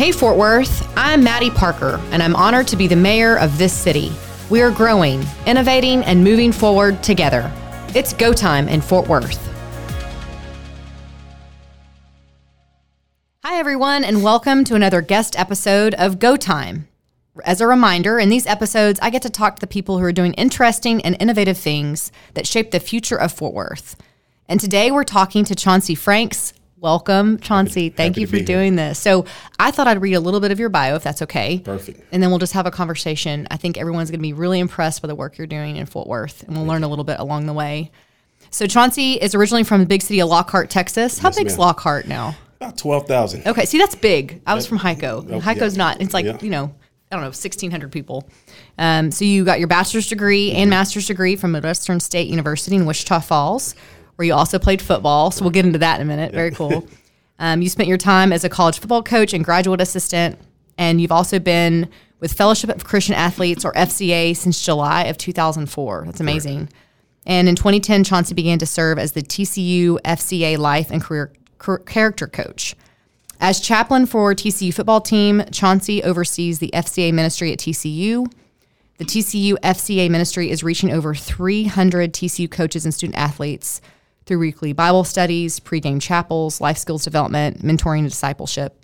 Hey, Fort Worth, I'm Mattie Parker, and I'm honored to be the mayor of this city. We are growing, innovating, and moving forward together. It's go time in Fort Worth. Hi, everyone, and welcome to another guest episode of Go Time. As a reminder, in these episodes, I get to talk to the people who are doing interesting and innovative things that shape the future of Fort Worth. And today we're talking to Chauncey Franks. Welcome, Chauncey. Thank happy you for be here. doing this. So, I thought I'd read a little bit of your bio, if that's okay. Perfect. And then we'll just have a conversation. I think everyone's going to be really impressed by the work you're doing in Fort Worth, and we'll learn a little bit along the way. So, Chauncey is originally from the big city of Lockhart, Texas. How Yes, big's ma'am. Lockhart now? About 12,000. Okay, see, that's big. I was from Hico. oh, Hico's yeah. not. It's like Yeah. you know, I don't know, sixteen hundred people. Um, so you got your bachelor's degree and master's degree from Midwestern State University in Wichita Falls, where you also played football. So we'll get into that in a minute. Very cool. Um, you spent your time as a college football coach and graduate assistant, and you've also been with Fellowship of Christian Athletes or FCA since July of 2004. That's amazing. And in 2010, Chauncey began to serve as the TCU FCA Life and Career Character Coach. As chaplain for TCU football team, Chauncey oversees the FCA ministry at TCU. The TCU FCA ministry is reaching over 300 TCU coaches and student athletes through weekly Bible studies, pregame chapels, life skills development, mentoring, and discipleship.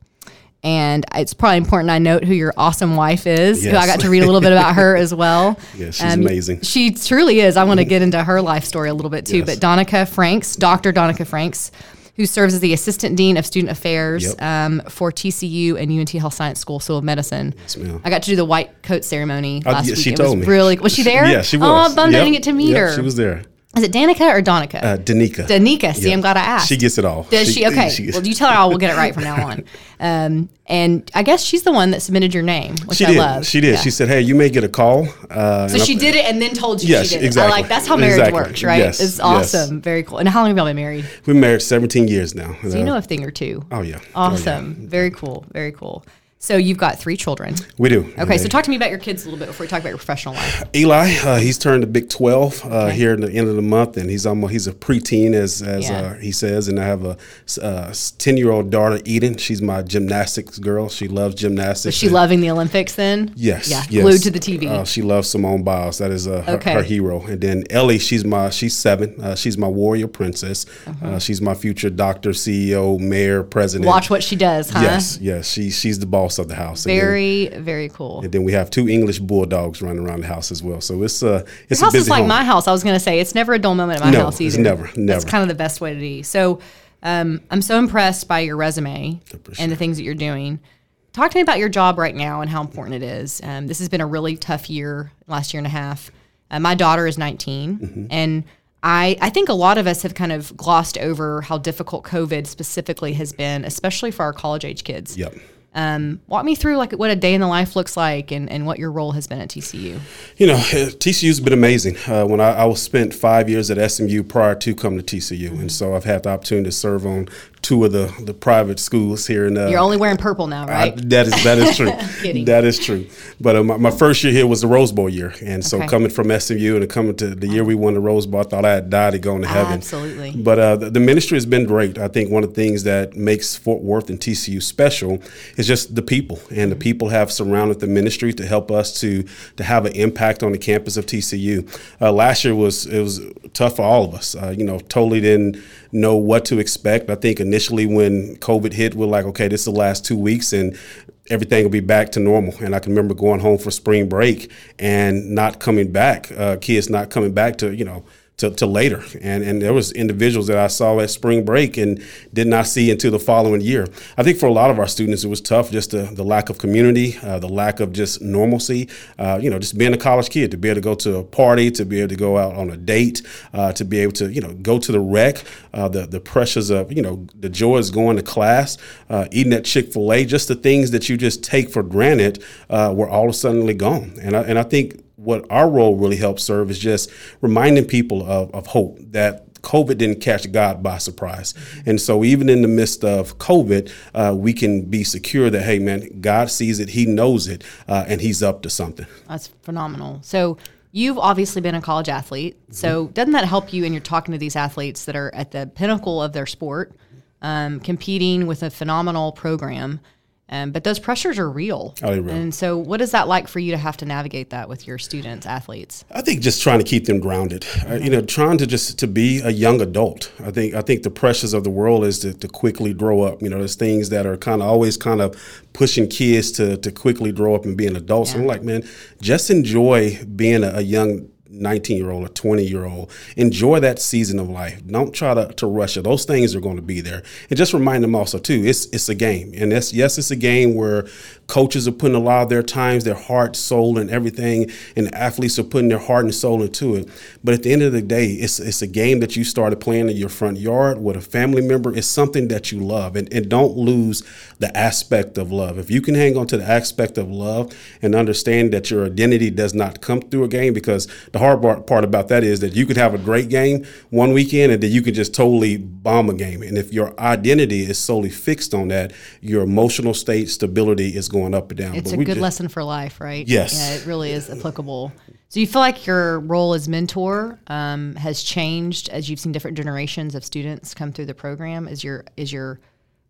And it's probably important I note who your awesome wife is, who I got to read a little bit about her as well. Um, Yeah, she's amazing. She truly is. I want to get into her life story a little bit too. Yes. But Donica Franks, Dr. Donica Franks, who serves as the Assistant Dean of Student Affairs Yep. um, for TCU and UNT Health Science School School of Medicine. ma'am. I got to do the white coat ceremony Uh, last yeah, week. she it told was me. really was she there? Yeah, she Oh, was. I'm bummed I Yep. didn't get to meet Yep, her. She was there. Is it Danica or Donica? Uh, Danica. Danica. See, Yeah. I'm glad I asked. She gets it all. Does she? Okay. she- well, you tell her I will get it right from now on. Um, and I guess she's the one that submitted your name, which She I did. love. She did. Yeah. She said, "Hey, you may get a call." Uh, So and I- she did it and then told you Yeah, she she- did it. exactly. I like that's how marriage Exactly. works, right? Yes, It's yes. awesome. Very cool. And how long have y'all been married? We've been married 17 years now. So you know a thing or two. Oh yeah. Oh, yeah. Awesome. Very cool. Very cool. So you've got three children. We do. Okay, so Uh, talk to me about your kids a little bit before we talk about your professional life. Eli, uh, he's turned the big 12 uh, Okay. here in the end of the month, and he's almost he's a preteen as as Yeah. uh, he says. And I have a 10 year old daughter, Eden. She's my gymnastics girl. She loves gymnastics. Is she and- loving the Olympics then? Yes. Yeah. yes. Glued to the TV. Uh, she loves Simone Biles. That is uh, her, Okay. her hero. And then Ellie, she's my she's seven. Uh, she's my warrior princess. Uh-huh. Uh, she's my future doctor, CEO, mayor, president. Watch what she does, huh? Yes, yes. She she's the boss of the house. And then- Very, very cool. And then we have two English bulldogs running around the house as well. So it's uh it's Your house busy is like home. my house. I was going to say it's never a dull moment at my No, house it's either. never, That's kind of the best way to be. So, um, I'm so impressed by your resume and the things that you're doing. Talk to me about your job right now and how important it is. Um, this has been a really tough year, last year and a half. Uh, my daughter is 19, Mm-hmm. and I, I think a lot of us have kind of glossed over how difficult COVID specifically has been, especially for our college age kids. Yep. Um, walk me through like what a day in the life looks like and, and what your role has been at TCU. You know, uh, TCU's been amazing. Uh, when I, I was spent five years at SMU prior to coming to TCU, and so I've had the opportunity to serve on two of the, the private schools here in. Uh, You're only wearing purple now, I- right? that is that is true. that is true. But uh, my, my first year here was the Rose Bowl year, and so Okay. coming from SMU and coming to the year we won the Rose Bowl, I thought I had died to go into heaven. Absolutely. But uh, the, the ministry has been great. I think one of the things that makes Fort Worth and TCU special is just the people, and the people have surrounded the ministry to help us to to have an impact on the campus of TCU. Uh, last year was it was tough for all of us. Uh, you know, totally didn't know what to expect. I think initially when COVID hit, we're like, okay, this is the last two weeks, and everything will be back to normal. And I can remember going home for spring break and not coming back, uh, kids not coming back to you know to, to later. And and there was individuals that I saw at spring break and did not see until the following year. I think for a lot of our students, it was tough just the, the lack of community, uh, the lack of just normalcy. Uh, you know, just being a college kid to be able to go to a party, to be able to go out on a date, uh, to be able to you know go to the rec, uh, the the pressures of you know the joys going to class, uh, eating at Chick Fil A, just the things that you just take for granted uh, were all of a sudden gone. And I, and I think what our role really helps serve is just reminding people of, of hope that COVID didn't catch God by surprise. And so, even in the midst of COVID, uh, we can be secure that, hey, man, God sees it, He knows it, uh, and He's up to something. That's phenomenal. So you've obviously been a college athlete. So doesn't that help you when you're talking to these athletes that are at the pinnacle of their sport, um, competing with a phenomenal program? Um, but those pressures are real. Oh, they're real. And so, what is that like for you to have to navigate that with your students, athletes? I think just trying to keep them grounded. Uh, you know, trying to just to be a young adult. I think I think the pressures of the world is to, to quickly grow up. You know, there's things that are kind of always kind of pushing kids to to quickly grow up and be an adult. So I'm like, man, just enjoy being a, a young 19 year old or 20 year old enjoy that season of life. Don't try to, to rush it. Those things are going to be there. And just remind them also too it's it's a game. And yes it's a game where coaches are putting a lot of their times their heart soul and everything and athletes are putting their heart and soul into it. But at the end of the day it's it's a game that you started playing in your front yard with a family member. It's something that you love and, and don't lose the aspect of love. If you can hang on to the aspect of love and understand that your identity does not come through a game because the hard part about that is that you could have a great game one weekend and then you could just totally bomb a game. And if your identity is solely fixed on that, your emotional state stability is going up and down. It's a good just, lesson for life, right? Yes. Yeah, it really is applicable. So you feel like your role as mentor um, has changed as you've seen different generations of students come through the program. Is your is your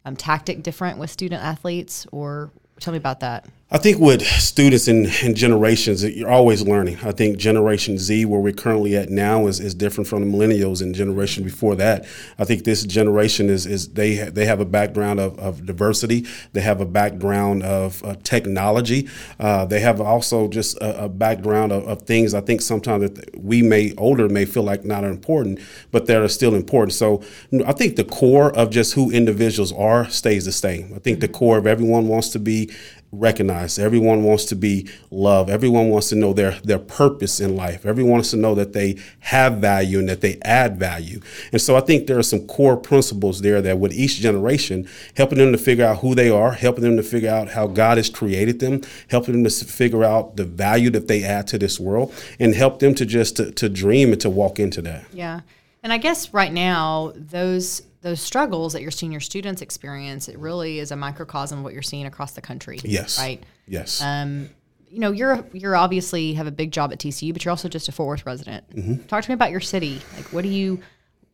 um, tactic different with student athletes, or tell me about that? I think with students and, and, generations, you're always learning. I think Generation Z, where we're currently at now, is, is different from the millennials and generation before that. I think this generation is, is they they have a background of, of diversity. They have a background of uh, technology. Uh, they have also just a, a background of, of, things. I think sometimes that we may older may feel like not important, but they're still important. So I think the core of just who individuals are stays the same. I think the core of everyone wants to be recognized. Everyone wants to be loved. Everyone wants to know their their purpose in life. Everyone wants to know that they have value and that they add value. And so I think there are some core principles there that with each generation, helping them to figure out who they are, helping them to figure out how God has created them, helping them to figure out the value that they add to this world, and help them to just to, to dream and to walk into that. Yeah. And I guess right now, those those struggles that your senior students experience, it really is a microcosm of what you're seeing across the country. Yes. Right. Yes. Um, you know, you're you're obviously have a big job at TCU, but you're also just a Fort Worth resident. Mm-hmm. Talk to me about your city. Like, what do you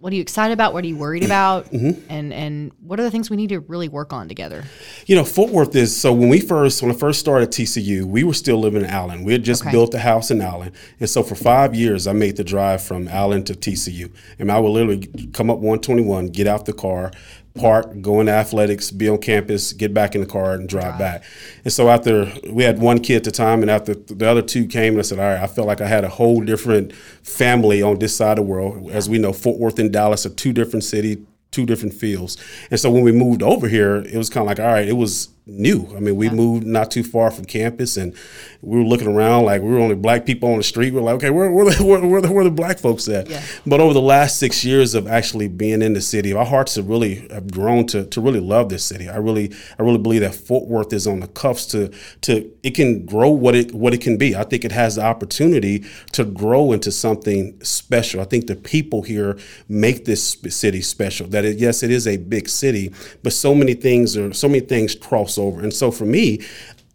what are you excited about? What are you worried about? Mm-hmm. And and what are the things we need to really work on together? You know, Fort Worth is so when we first when I first started TCU, we were still living in Allen. We had just okay. built a house in Allen, and so for five years I made the drive from Allen to TCU, and I would literally come up 121, get out the car, park, go into athletics, be on campus, get back in the car and drive back. And so after we had one kid at the time, and after the other two came, and I said, all right, I felt like I had a whole different family on this side of the world. As we know, Fort Worth and Dallas are two different cities, two different fields. And so when we moved over here, it was kind of like, all right, it was new. I mean, we yeah. moved not too far from campus, and we were looking around like we were only black people on the street. We are like, okay, where, where, where, where, the, where the black folks at? Yeah. But over the last six years of actually being in the city, our hearts have really have grown to, to really love this city. I really I really believe that Fort Worth is on the cuffs to to it can grow what it what it can be. I think it has the opportunity to grow into something special. I think the people here make this city special. That it, yes, it is a big city, but so many things are so many things cross crossover. And so for me,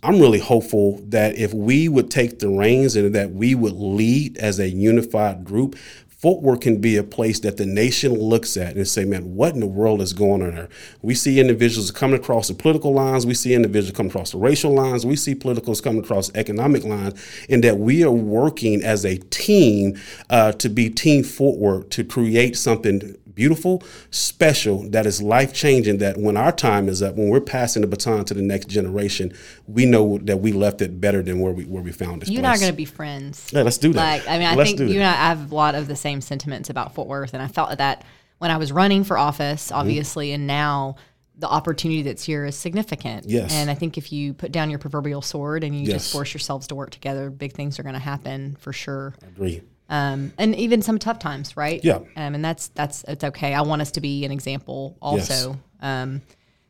I'm really hopeful that if we would take the reins and that we would lead as a unified group, Fort Worth can be a place that the nation looks at and say, man, what in the world is going on there? We see individuals coming across the political lines. We see individuals coming across the racial lines. We see politicals coming across economic lines, and that we are working as a team uh, to be Team Fort Worth to create something beautiful, special, that is life changing. That when our time is up, when we're passing the baton to the next generation, we know that we left it better than where we where we found it. You and I are going to be friends. Yeah, let's do that. Like, I mean, I let's think you and I have a lot of the same sentiments about Fort Worth, and I felt that when I was running for office, mm-hmm. obviously, mm-hmm. and now the opportunity that's here is significant. Yes. And I think if you put down your proverbial sword and you yes. just force yourselves to work together, big things are going to happen for sure. I agree um, and even some tough times, right? Yeah. Um, and that's that's it's okay. I want us to be an example also. Yes. Um,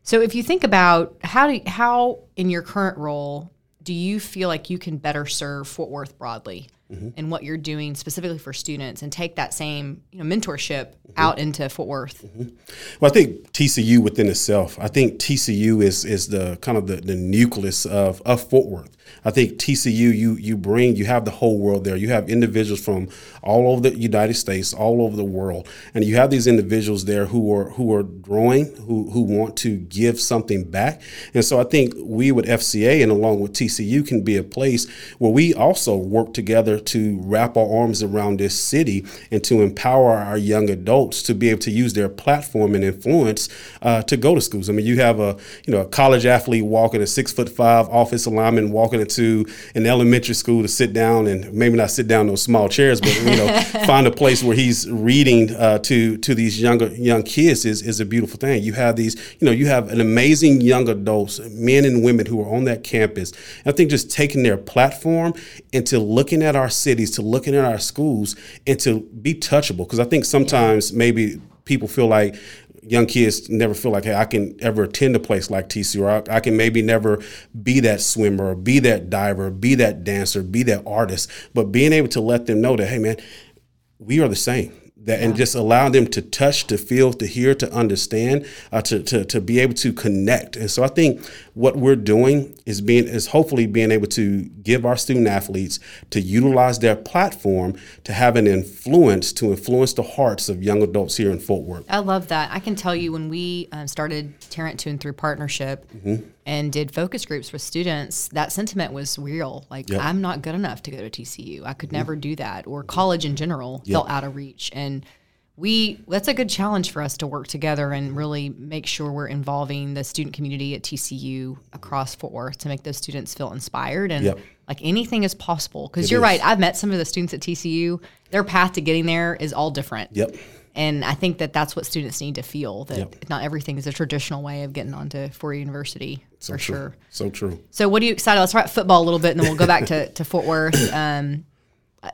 so if you think about how do how in your current role do you feel like you can better serve Fort Worth broadly? and what you're doing specifically for students, and take that same you know mentorship out into Fort Worth. Well, I think TCU within itself. I think TCU is is the kind of the, the nucleus of, of Fort Worth. I think TCU you you bring you have the whole world there. You have individuals from all over the United States, all over the world, and you have these individuals there who are who are growing, who who want to give something back. And so I think we with FCA and along with TCU can be a place where we also work together to wrap our arms around this city and to empower our young adults to be able to use their platform and influence uh, to go to schools. I mean, you have a you know a college athlete walking a six foot five office lineman walking into an elementary school to sit down and maybe not sit down in those small chairs, but you know find a place where he's reading uh, to to these younger young kids is is a beautiful thing. You have these you know you have an amazing young adults, men and women who are on that campus. And I think just taking their platform into looking at our cities, to looking at our schools, and to be touchable. Because I think sometimes maybe people feel like young kids never feel like, hey, I can ever attend a place like TC, or I, I, can maybe never be that swimmer, or be that diver, be that dancer, be that artist. But being able to let them know that, hey, man, we are the same that, yeah. and just allow them to touch, to feel, to hear, to understand, uh, to, to, to be able to connect. And so I think what we're doing is being is hopefully being able to give our student athletes to utilize their platform to have an influence to influence the hearts of young adults here in Fort Worth. I love that. I can tell you when we um, started Tarrant To and Through partnership mm-hmm. and did focus groups with students, that sentiment was real. Like yep. I'm not good enough to go to TCU. I could mm-hmm. never do that, or college in general yep. felt out of reach and we that's a good challenge for us to work together and really make sure we're involving the student community at TCU across Fort Worth to make those students feel inspired and yep. like anything is possible. Because you're is. right, I've met some of the students at TCU. Their path to getting there is all different. Yep. And I think that that's what students need to feel that yep. not everything is a traditional way of getting onto Fort University so for true. sure. So true. So what are you excited? Let's talk about football a little bit, and then we'll go back to, to Fort Worth. Um,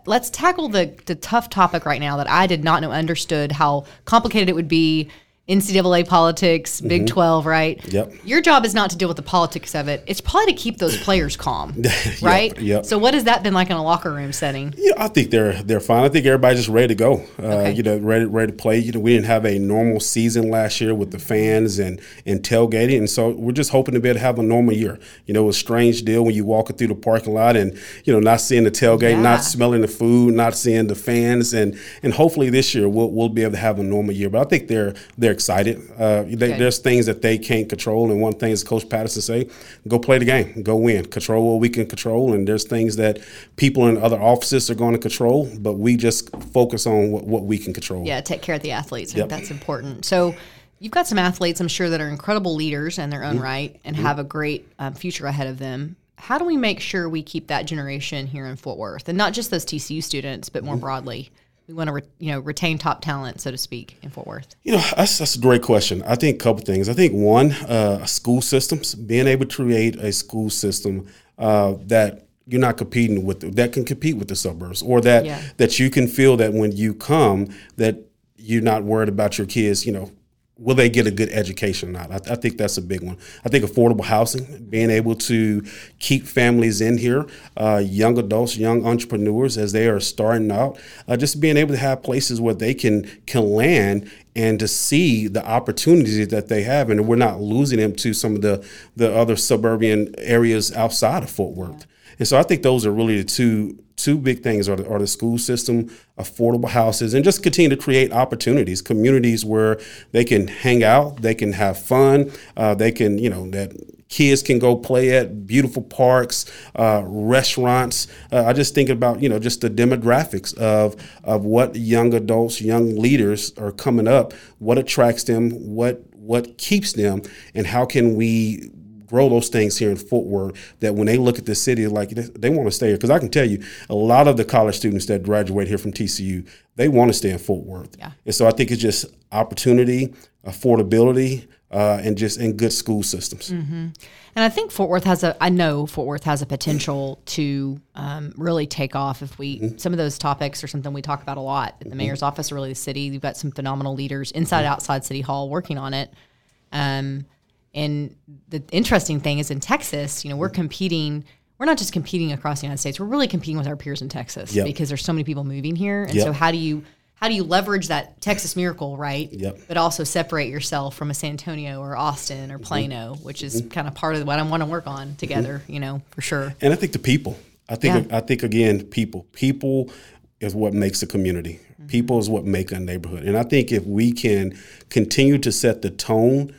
let's tackle the the tough topic right now that I did not know understood how complicated it would be NCAA politics, Big mm-hmm. 12, right? Yep. Your job is not to deal with the politics of it. It's probably to keep those players calm, right? yep, yep. So what has that been like in a locker room setting? Yeah, I think they're they're fine. I think everybody's just ready to go. Uh, okay. You know, ready ready to play. You know, we didn't have a normal season last year with the fans and and tailgating, and so we're just hoping to be able to have a normal year. You know, a strange deal when you walking through the parking lot and you know not seeing the tailgate, yeah. not smelling the food, not seeing the fans, and and hopefully this year we'll we'll be able to have a normal year. But I think they're they're excited. Uh, they. There's things that they can't control, and one thing is Coach Patterson say, go play the game, go win, control what we can control, and there's things that people in other offices are going to control, but we just focus on what, what we can control. Yeah, take care of the athletes. I yep. think that's important. So you've got some athletes, I'm sure, that are incredible leaders in their own mm-hmm. right and mm-hmm. have a great um, future ahead of them. How do we make sure we keep that generation here in Fort Worth, and not just those TCU students, but more mm-hmm. broadly? We want to re, you know retain top talent, so to speak, in Fort Worth? You know, that's, that's a great question. I think a couple things. I think one, uh, school systems, being able to create a school system uh, that you're not competing with that can compete with the suburbs, or that yeah. that you can feel that when you come that you're not worried about your kids, you know, will they get a good education or not? I, I, think that's a big one. I think affordable housing, being able to keep families in here, uh, young adults, young entrepreneurs as they are starting out, uh, just being able to have places where they can can land and to see the opportunities that they have, and we're not losing them to some of the the other suburban areas outside of Fort Worth. And so I think those are really the two two big things are the, are the school system, affordable houses, and just continue to create opportunities, communities where they can hang out, they can have fun, uh, they can, you know, that kids can go play at beautiful parks, uh, restaurants. Uh, I just think about you know just the demographics of of what young adults, young leaders are coming up. What attracts them? What what keeps them? And how can we grow those things here in Fort Worth that when they look at the city, like they want to stay here. Because I can tell you, a lot of the college students that graduate here from TCU, they want to stay in Fort Worth. Yeah. And so I think it's just opportunity, affordability, uh, and just in good school systems. Mm-hmm. And I think Fort Worth has a, I know Fort Worth has a potential to um, really take off if we, mm-hmm. some of those topics are something we talk about a lot in the mm-hmm. mayor's office or really the city. You've got some phenomenal leaders inside, mm-hmm. outside City Hall working on it. Um, and the interesting thing is in Texas, you know, we're mm. competing we're not just competing across the United States. We're really competing with our peers in Texas Yep. because there's so many people moving here. And Yep. so how do you how do you leverage that Texas miracle, right? Yep. But also separate yourself from a San Antonio or Austin or mm-hmm. Plano, which is mm-hmm. kind of part of what I want to work on mm-hmm. together, you know, for sure. And I think the people. I think Yeah. I think again, people. People is what makes a community. People is what make a neighborhood. And I think if we can continue to set the tone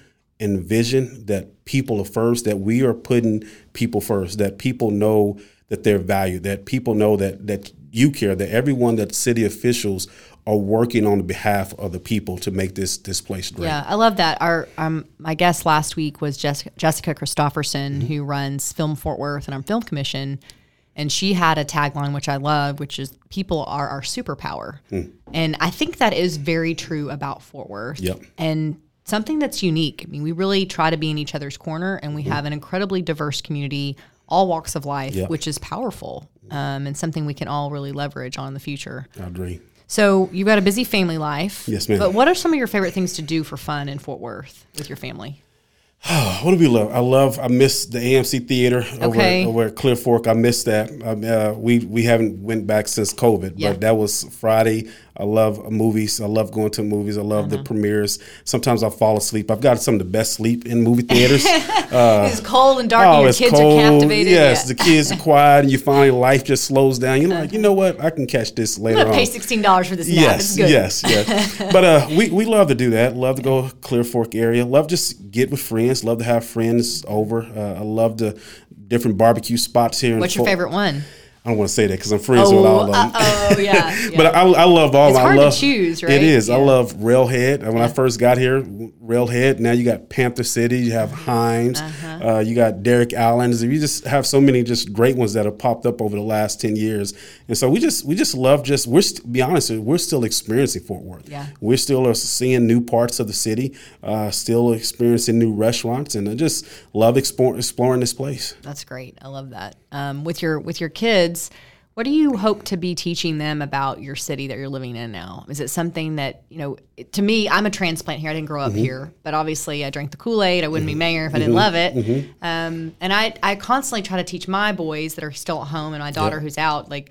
and vision that people are first, that we are putting people first, that people know that they're valued, that people know that that you care, that everyone that city officials are working on behalf of the people to make this this place great. Yeah, I love that. Our um, my guest last week was Jessica, Jessica Christopherson, Mm-hmm. who runs Film Fort Worth and our film commission, and she had a tagline which I love, which is "People are our superpower," and I think that is very true about Fort Worth. Mm. Yep. And something that's unique. I mean, we really try to be in each other's corner, and we have an incredibly diverse community, all walks of life, Mm-hmm. Which is powerful. Um, and something we can all really leverage on in the future. I agree. So you've got a busy family life. Yes, ma'am. But what are some of your favorite things to do for fun in Fort Worth with your family? What do we love? I love. I miss the AMC theater over, Okay. over at Clear Fork. I miss that. Um, uh, we we haven't went back since COVID, Yeah. but that was Friday. I love movies. I love going to movies. I love Uh-huh. the premieres. Sometimes I fall asleep. I've got some of the best sleep in movie theaters. it's cold and dark, and oh, your it's kids cold. are captivated. Yes, yeah. the kids are quiet, and you finally life just slows down. You're like, you know what? I can catch this later. I'm gonna on. pay sixteen dollars for this. Yes, it's good. yes, yes. but uh, we, we love to do that. Love to go Clear Fork area. Love just get with friends. Love to have friends over. Uh, I love the different barbecue spots here. in What's your Fort- favorite one? I don't want to say that because I'm friends with all Oh, of them. oh, yeah. yeah. But I, I love all. It's I hard to choose, right? It is. I love Railhead. When I first got here, Railhead. Now you got Panther City. You have Heim. Uh-huh. uh you got Derek Allen's. You just have so many just great ones that have popped up over the last ten years. And so we just we just love just we're st- be honest we're still experiencing Fort Worth. Yeah. We're still uh, seeing new parts of the city. Uh, still experiencing new restaurants, and I just love explore, exploring this place. That's great. I love that. Um, with your with your kids, what do you hope to be teaching them about your city that you're living in now? Is it something that you know? To me, I'm a transplant here. I didn't grow up here, but obviously, I drank the Kool Aid. I wouldn't be mayor if I didn't love it. Um, and I I constantly try to teach my boys that are still at home and my daughter who's out like.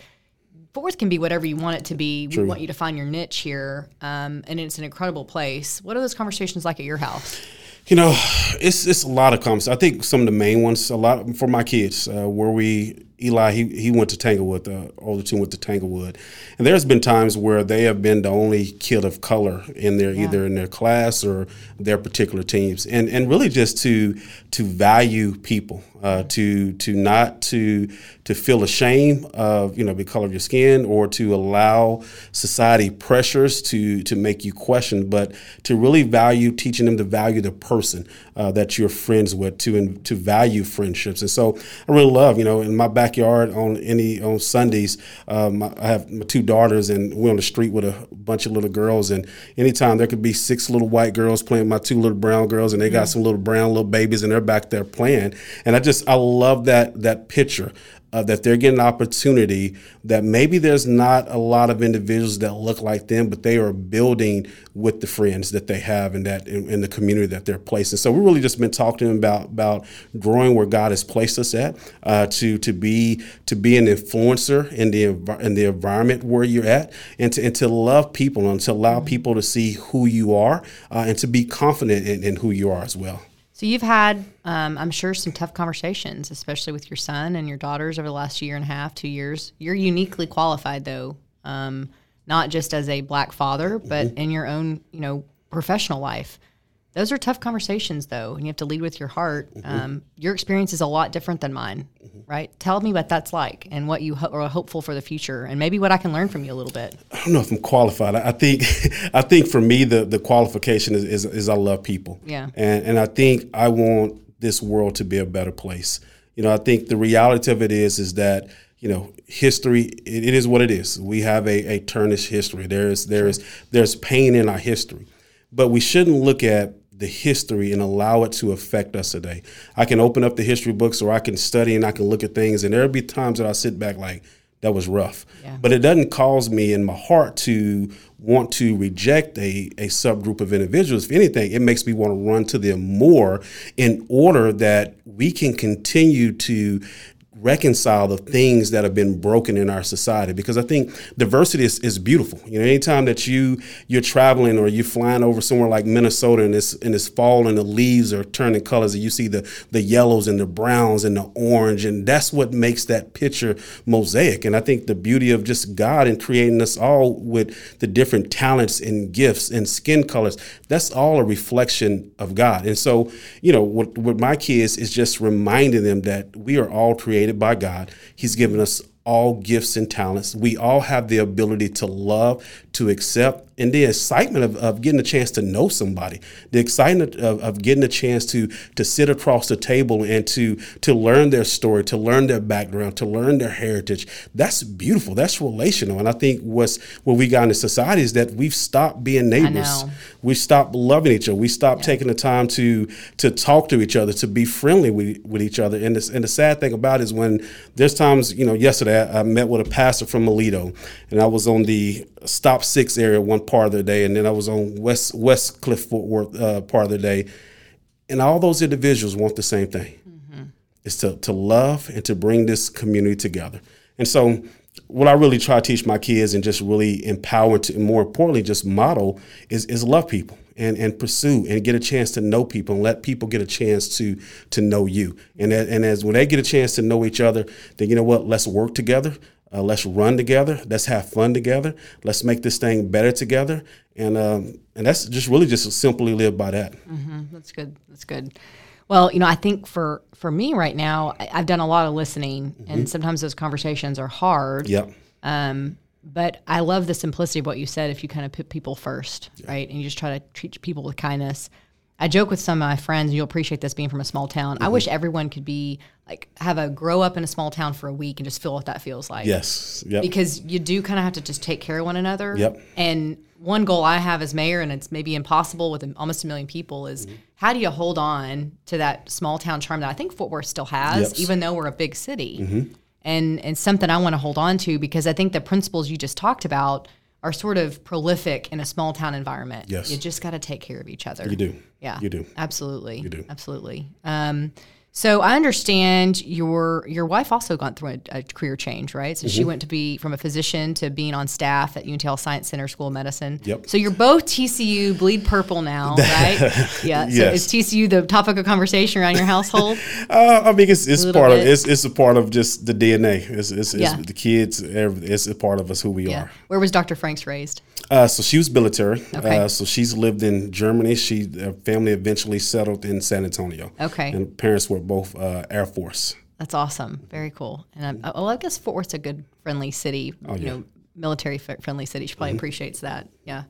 Fort Worth can be whatever you want it to be. We want you to find your niche here, um, and it's an incredible place. What are those conversations like at your house? You know, it's it's a lot of comments. I think some of the main ones, a lot for my kids, uh, where we Eli he he went to Tanglewood, the older two went to Tanglewood, and there's been times where they have been the only kid of color in their either in their class or their particular teams, and and really just to to value people, uh, to to not to to feel ashamed of you know the color of your skin or to allow society pressures to to make you question, but to really value teaching them to value the person uh, that you're friends with, to to value friendships. And so I really love you know in my backyard on any on Sundays, um, I have my two daughters and we're on the street with a bunch of little girls, and anytime there could be six little white girls playing my two little brown girls, and they got some little brown little babies, and they're back there playing, and I just I love that that picture uh, that they're getting an opportunity that maybe there's not a lot of individuals that look like them, but they are building with the friends that they have in that in, in the community that they're placed in. So we've really just been talking to them about about growing where God has placed us at, uh, to to be to be an influencer in the in the environment where you're at, and to and to love people and to allow people to see who you are, uh, and to be confident in, in who you are as well. So you've had, um, I'm sure, some tough conversations, especially with your son and your daughters over the last year and a half, two years. You're uniquely qualified, though, um, not just as a black father, but in your own, you know, professional life. Those are tough conversations, though, and you have to lead with your heart. Um, your experience is a lot different than mine, right? Tell me what that's like and what you ho- are hopeful for the future, and maybe what I can learn from you a little bit. I don't know if I'm qualified. I I think, I think for me, the the qualification is, is, is I love people. Yeah. And and I think I want this world to be a better place. You know, I think the reality of it is is that you know history it, it is what it is. We have a, a tarnished history. There is there is there's pain in our history, but we shouldn't look at the history and allow it to affect us today. I can open up the history books or I can study and I can look at things and there'll be times that I sit back like that was rough. Yeah. But it doesn't cause me in my heart to want to reject a, a subgroup of individuals. If anything, it makes me want to run to them more in order that we can continue to reconcile the things that have been broken in our society because I think diversity is, is beautiful. You know, anytime that you you're traveling or you're flying over somewhere like Minnesota and it's and it's fall and the leaves are turning colors and you see the the yellows and the browns and the orange and that's what makes that picture mosaic. And I think the beauty of just God in creating us all with the different talents and gifts and skin colors, that's all a reflection of God. And so, you know, with, with my kids is just reminding them that we are all created created by God. He's given us all gifts and talents. We all have the ability to love, to accept, and the excitement of, of getting a chance to know somebody, the excitement of, of getting a chance to to sit across the table and to to learn their story, to learn their background, to learn their heritage. That's beautiful. That's relational. And I think what's what we got in society is that we've stopped being neighbors. We stopped loving each other. We stopped yeah. taking the time to to talk to each other, to be friendly with, with each other. And, this, and the sad thing about it is when there's times, you know, yesterday I, I met with a pastor from Melito and I was on the stop six area one part of the day, and then I was on West West Cliff Fort Worth uh, part of the day, and all those individuals want the same thing: mm-hmm. is to to love and to bring this community together. And so, what I really try to teach my kids and just really empower to, and more importantly, just model is is love people and and pursue and get a chance to know people and let people get a chance to to know you. And and as when they get a chance to know each other, then you know what? Let's work together. Uh, let's run together. Let's have fun together. Let's make this thing better together. And um, and that's just really just simply live by that. Mm-hmm. That's good. That's good. Well, you know, I think for for me right now, I, have done a lot of listening, mm-hmm. and sometimes those conversations are hard. Yep. Um, but I love the simplicity of what you said. If you kind of put people first, right, and you just try to treat people with kindness. I joke with some of my friends, and you'll appreciate this being from a small town. Mm-hmm. I wish everyone could be like have a grow up in a small town for a week and just feel what that feels like. Yes. Yep. Because you do kind of have to just take care of one another. Yep. And one goal I have as mayor, and it's maybe impossible with almost a million people, is mm-hmm. how do you hold on to that small town charm that I think Fort Worth still has, yep. even though we're a big city. Mm-hmm. And and something I want to hold on to because I think the principles you just talked about are sort of prolific in a small town environment. Yes. You just got to take care of each other. You do. Yeah. You do. Absolutely. You do. Absolutely. Um, so I understand your your wife also gone through a, a career change, right? So mm-hmm. she went to be from a physician to being on staff at UNTL Science Center School of Medicine. Yep. So you're both TCU bleed purple now, right? yeah. So yes. is TCU the topic of conversation around your household? uh, I mean, it's, it's part bit. of it's, it's a part of just the DNA. It's, it's, yeah. it's the kids. It's a part of us who we yeah. are. Where was Dr. Franks raised? Uh, so she was military. Okay. Uh, so she's lived in Germany. She her family eventually settled in San Antonio. Okay. And parents were both uh, Air Force. That's awesome. Very cool. And I'm, well, I guess Fort Worth's a good, friendly city. Oh, you yeah. know, military friendly city. She probably mm-hmm. appreciates that. Yeah.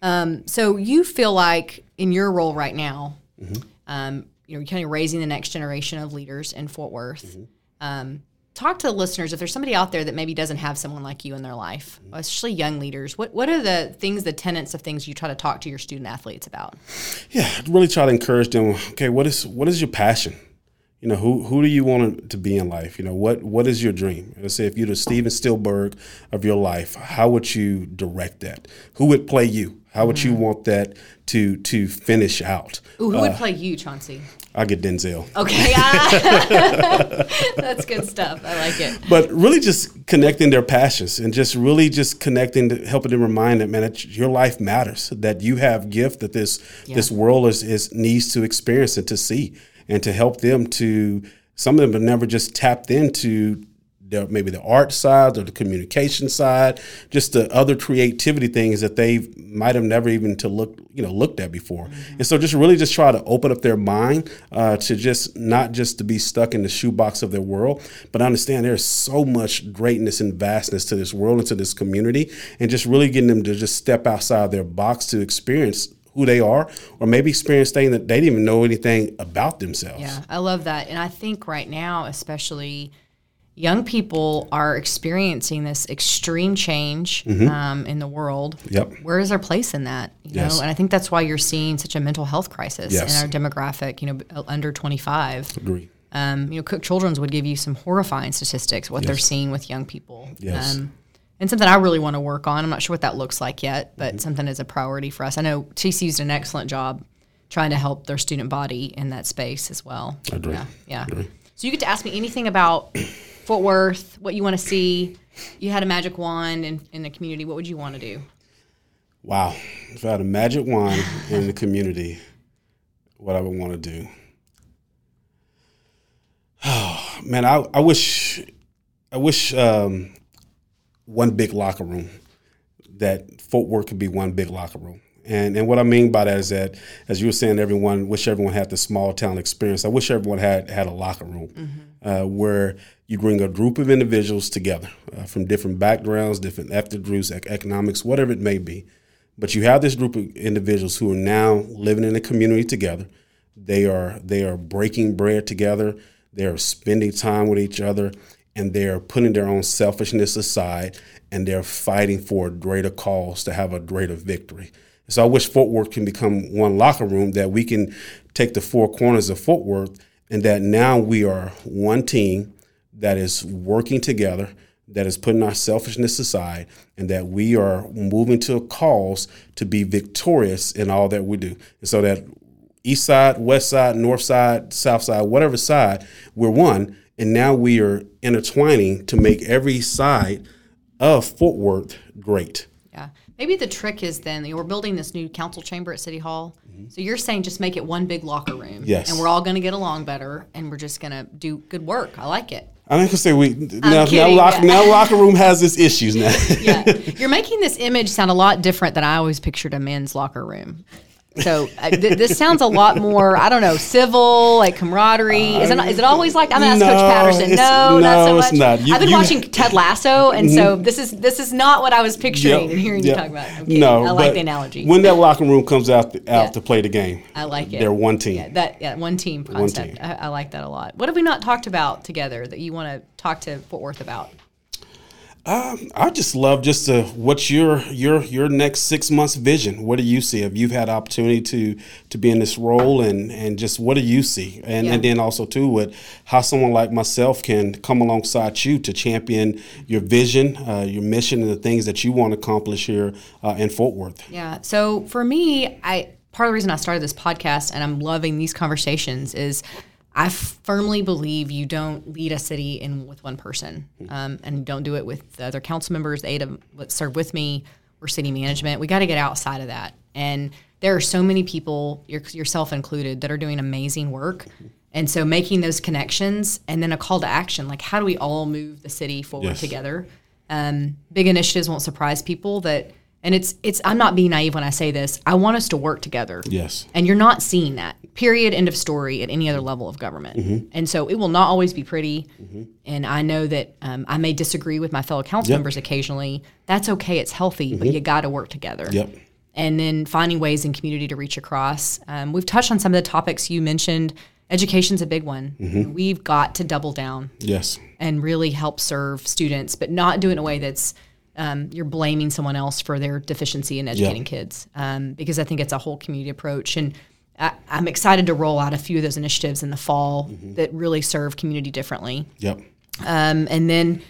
Um, so you feel like in your role right now, mm-hmm. um, you know, you're kind of raising the next generation of leaders in Fort Worth. Mm-hmm. Um, talk to the listeners if there's somebody out there that maybe doesn't have someone like you in their life, especially young leaders. What what are the things, the tenets of things you try to talk to your student athletes about? Yeah, really try to encourage them. Okay, what is what is your passion? You know, who who do you want to be in life? You know, what what is your dream? Let's say if you're the Steven Spielberg of your life, how would you direct that? Who would play you? How would mm-hmm. you want that to to finish out? Ooh, who uh, would play you, Chauncey? I get Denzel. Okay, that's good stuff. I like it. But really, just connecting their passions and just really just connecting, to, helping them remind them, man, that your life matters. That you have gift that this yeah. this world is, is needs to experience and to see, and to help them to. Some of them have never just tapped into the, maybe the art side or the communication side, just the other creativity things that they might have never even to look you know looked at before. Mm-hmm. And so just really just try to open up their mind uh, to just not just to be stuck in the shoebox of their world, but understand there's so much greatness and vastness to this world and to this community, and just really getting them to just step outside their box to experience who they are, or maybe experience things that they didn't even know anything about themselves. Yeah, I love that. And I think right now, especially young people are experiencing this extreme change mm-hmm. um, in the world. Yep. Where is our place in that? You yes. know, and I think that's why you're seeing such a mental health crisis yes. in our demographic. You know, under 25. Agree. Um, you know, Cook Children's would give you some horrifying statistics what yes. they're seeing with young people. Yes. Um, and something I really want to work on. I'm not sure what that looks like yet, but mm-hmm. something is a priority for us. I know TCU's done an excellent job trying to help their student body in that space as well. I agree. Yeah. yeah. I agree. So you get to ask me anything about Fort Worth, what you want to see. You had a magic wand in, in the community. What would you want to do? Wow. If I had a magic wand in the community, what I would want to do. Oh, man, I, I wish I wish um, one big locker room that Fort Worth could be one big locker room. And and what I mean by that is that, as you were saying, everyone wish everyone had the small town experience. I wish everyone had had a locker room mm-hmm. uh, where you bring a group of individuals together uh, from different backgrounds, different ethnic groups, economics, whatever it may be. But you have this group of individuals who are now living in a community together. They are they are breaking bread together. They are spending time with each other, and they are putting their own selfishness aside, and they're fighting for a greater cause to have a greater victory. So I wish Fort Worth can become one locker room that we can take the four corners of Fort Worth and that now we are one team that is working together, that is putting our selfishness aside, and that we are moving to a cause to be victorious in all that we do. And so that east side, west side, north side, south side, whatever side, we're one. And now we are intertwining to make every side of Fort Worth great. Yeah. Maybe the trick is then we're building this new council chamber at City Hall. Mm-hmm. So you're saying just make it one big locker room. Yes. And we're all going to get along better and we're just going to do good work. I like it. I think I say we now, now, lock, now locker room has its issues now. yeah, you're making this image sound a lot different than I always pictured a men's locker room. So uh, th- this sounds a lot more, I don't know, civil, like camaraderie. Is it, is it always like I'm gonna ask no, Coach Patterson? No, no, not so much. Not. You, I've been you, watching Ted Lasso, and mm-hmm. so this is this is not what I was picturing yep, and hearing yep. you talk about. No, I like the analogy. When that locker room comes out to, out yeah. to play the game, I like it. They're one team. Yeah, that yeah, one team concept. One team. I, I like that a lot. What have we not talked about together that you want to talk to Fort Worth about? Um, I just love just to, what's your your your next six months vision? What do you see? Have you had opportunity to to be in this role, and and just what do you see? And yeah. and then also too, with how someone like myself can come alongside you to champion your vision, uh, your mission, and the things that you want to accomplish here uh, in Fort Worth. Yeah. So for me, I part of the reason I started this podcast, and I'm loving these conversations, is I firmly believe you don't lead a city in with one person, um, and don't do it with the other council members, the eight of serve with me, or city management. We got to get outside of that. And there are so many people, yourself included, that are doing amazing work. And so making those connections and then a call to action, like how do we all move the city forward yes. together? Um, big initiatives won't surprise people that and it's it's I'm not being naive when I say this. I want us to work together. Yes. And you're not seeing that. Period. End of story at any other level of government. Mm-hmm. And so it will not always be pretty. Mm-hmm. And I know that um, I may disagree with my fellow council yep. members occasionally. That's okay. It's healthy, mm-hmm. but you got to work together. Yep. And then finding ways in community to reach across. Um, we've touched on some of the topics you mentioned. Education's a big one. Mm-hmm. We've got to double down. Yes. And really help serve students, but not do it in a way that's um, you're blaming someone else for their deficiency in educating kids um, because I think it's a whole community approach. And I, am excited to roll out a few of those initiatives in the fall mm-hmm. that really serve community differently. Yep. Um, and then,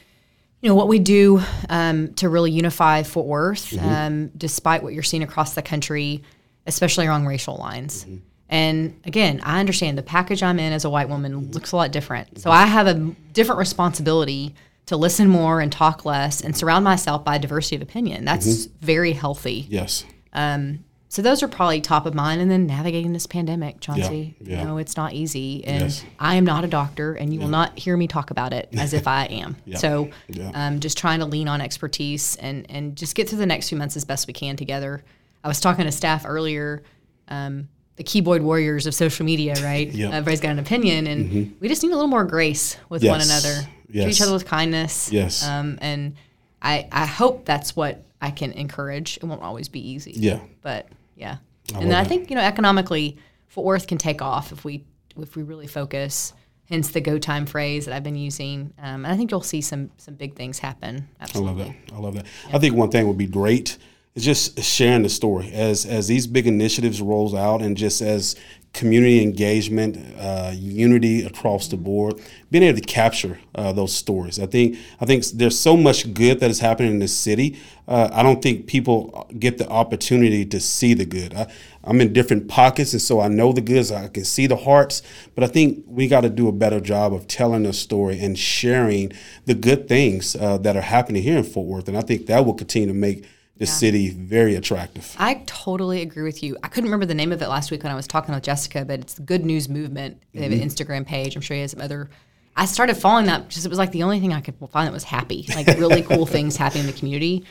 you know, what we do um, to really unify Fort Worth, mm-hmm. Um, despite what you're seeing across the country, especially along racial lines. Mm-hmm. And again, I understand the package I'm in as a white woman mm-hmm. looks a lot different. So I have a different responsibility to listen more and talk less and surround myself by diversity of opinion. That's mm-hmm. very healthy. Yes. Um, so those are probably top of mind. And then navigating this pandemic, Chauncey. Yeah, yeah. You know, it's not easy. And yes. I am not a doctor, and you yeah. will not hear me talk about it as if I am. yeah. So um, just trying to lean on expertise and, and just get through the next few months as best we can together. I was talking to staff earlier. Um, the keyboard warriors of social media, right? Yep. Everybody's got an opinion, and mm-hmm. we just need a little more grace with yes. one another yes. treat each other with kindness. Yes. Um, and I, I hope that's what I can encourage. It won't always be easy. Yeah. But yeah. I and then I think, you know, economically, Fort Worth can take off if we if we really focus. Hence the go time phrase that I've been using. Um, and I think you'll see some some big things happen. Absolutely. I love that. I love that. Yeah. I think one thing would be great is just sharing the story as as these big initiatives rolls out and just as community engagement, uh, unity across the board, being able to capture uh, those stories. I think I think there's so much good that is happening in this city. Uh, I don't think people get the opportunity to see the good. I, I'm in different pockets, and so I know the goods. I can see the hearts, but I think we got to do a better job of telling a story and sharing the good things uh, that are happening here in Fort Worth. And I think that will continue to make the yeah. city very attractive. I totally agree with you. I couldn't remember the name of it last week when I was talking with Jessica, but it's the Good News Movement. They have mm-hmm. an Instagram page. I'm sure he has some other. I started following that because it was like the only thing I could find that was happy, like really cool things happening in the community.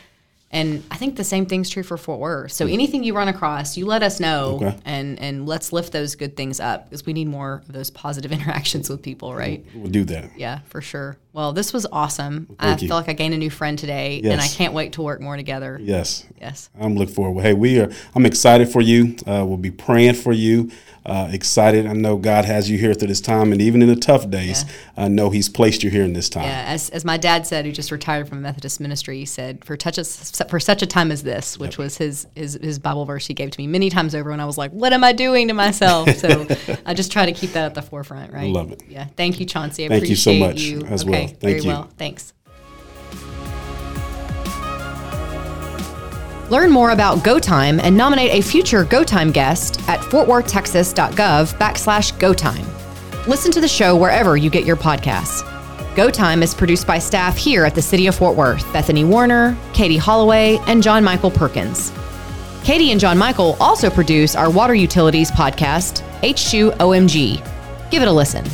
And I think the same thing's true for Fort Worth. So anything you run across, you let us know, okay. and and let's lift those good things up because we need more of those positive interactions with people, right? We'll do that. Yeah, for sure. Well, this was awesome. I you. feel like I gained a new friend today, yes. and I can't wait to work more together. Yes. Yes. I'm looking forward. Hey, we are. I'm excited for you. Uh, we'll be praying for you uh, excited. I know God has you here through this time, and even in the tough days, yeah. I know He's placed you here in this time. Yeah, as, as my dad said, who just retired from Methodist ministry, he said, "For such a for such a time as this," which yep. was his, his his Bible verse he gave to me many times over, when I was like, "What am I doing to myself?" So I just try to keep that at the forefront, right? Love it. Yeah, thank you, Chauncey. I thank you so much you. as okay, well. Thank very you. well. Thanks. Learn more about GoTime and nominate a future GoTime guest at fortworthtexas.gov backslash GoTime. Listen to the show wherever you get your podcasts. GoTime is produced by staff here at the City of Fort Worth Bethany Warner, Katie Holloway, and John Michael Perkins. Katie and John Michael also produce our water utilities podcast, H2OMG. Give it a listen.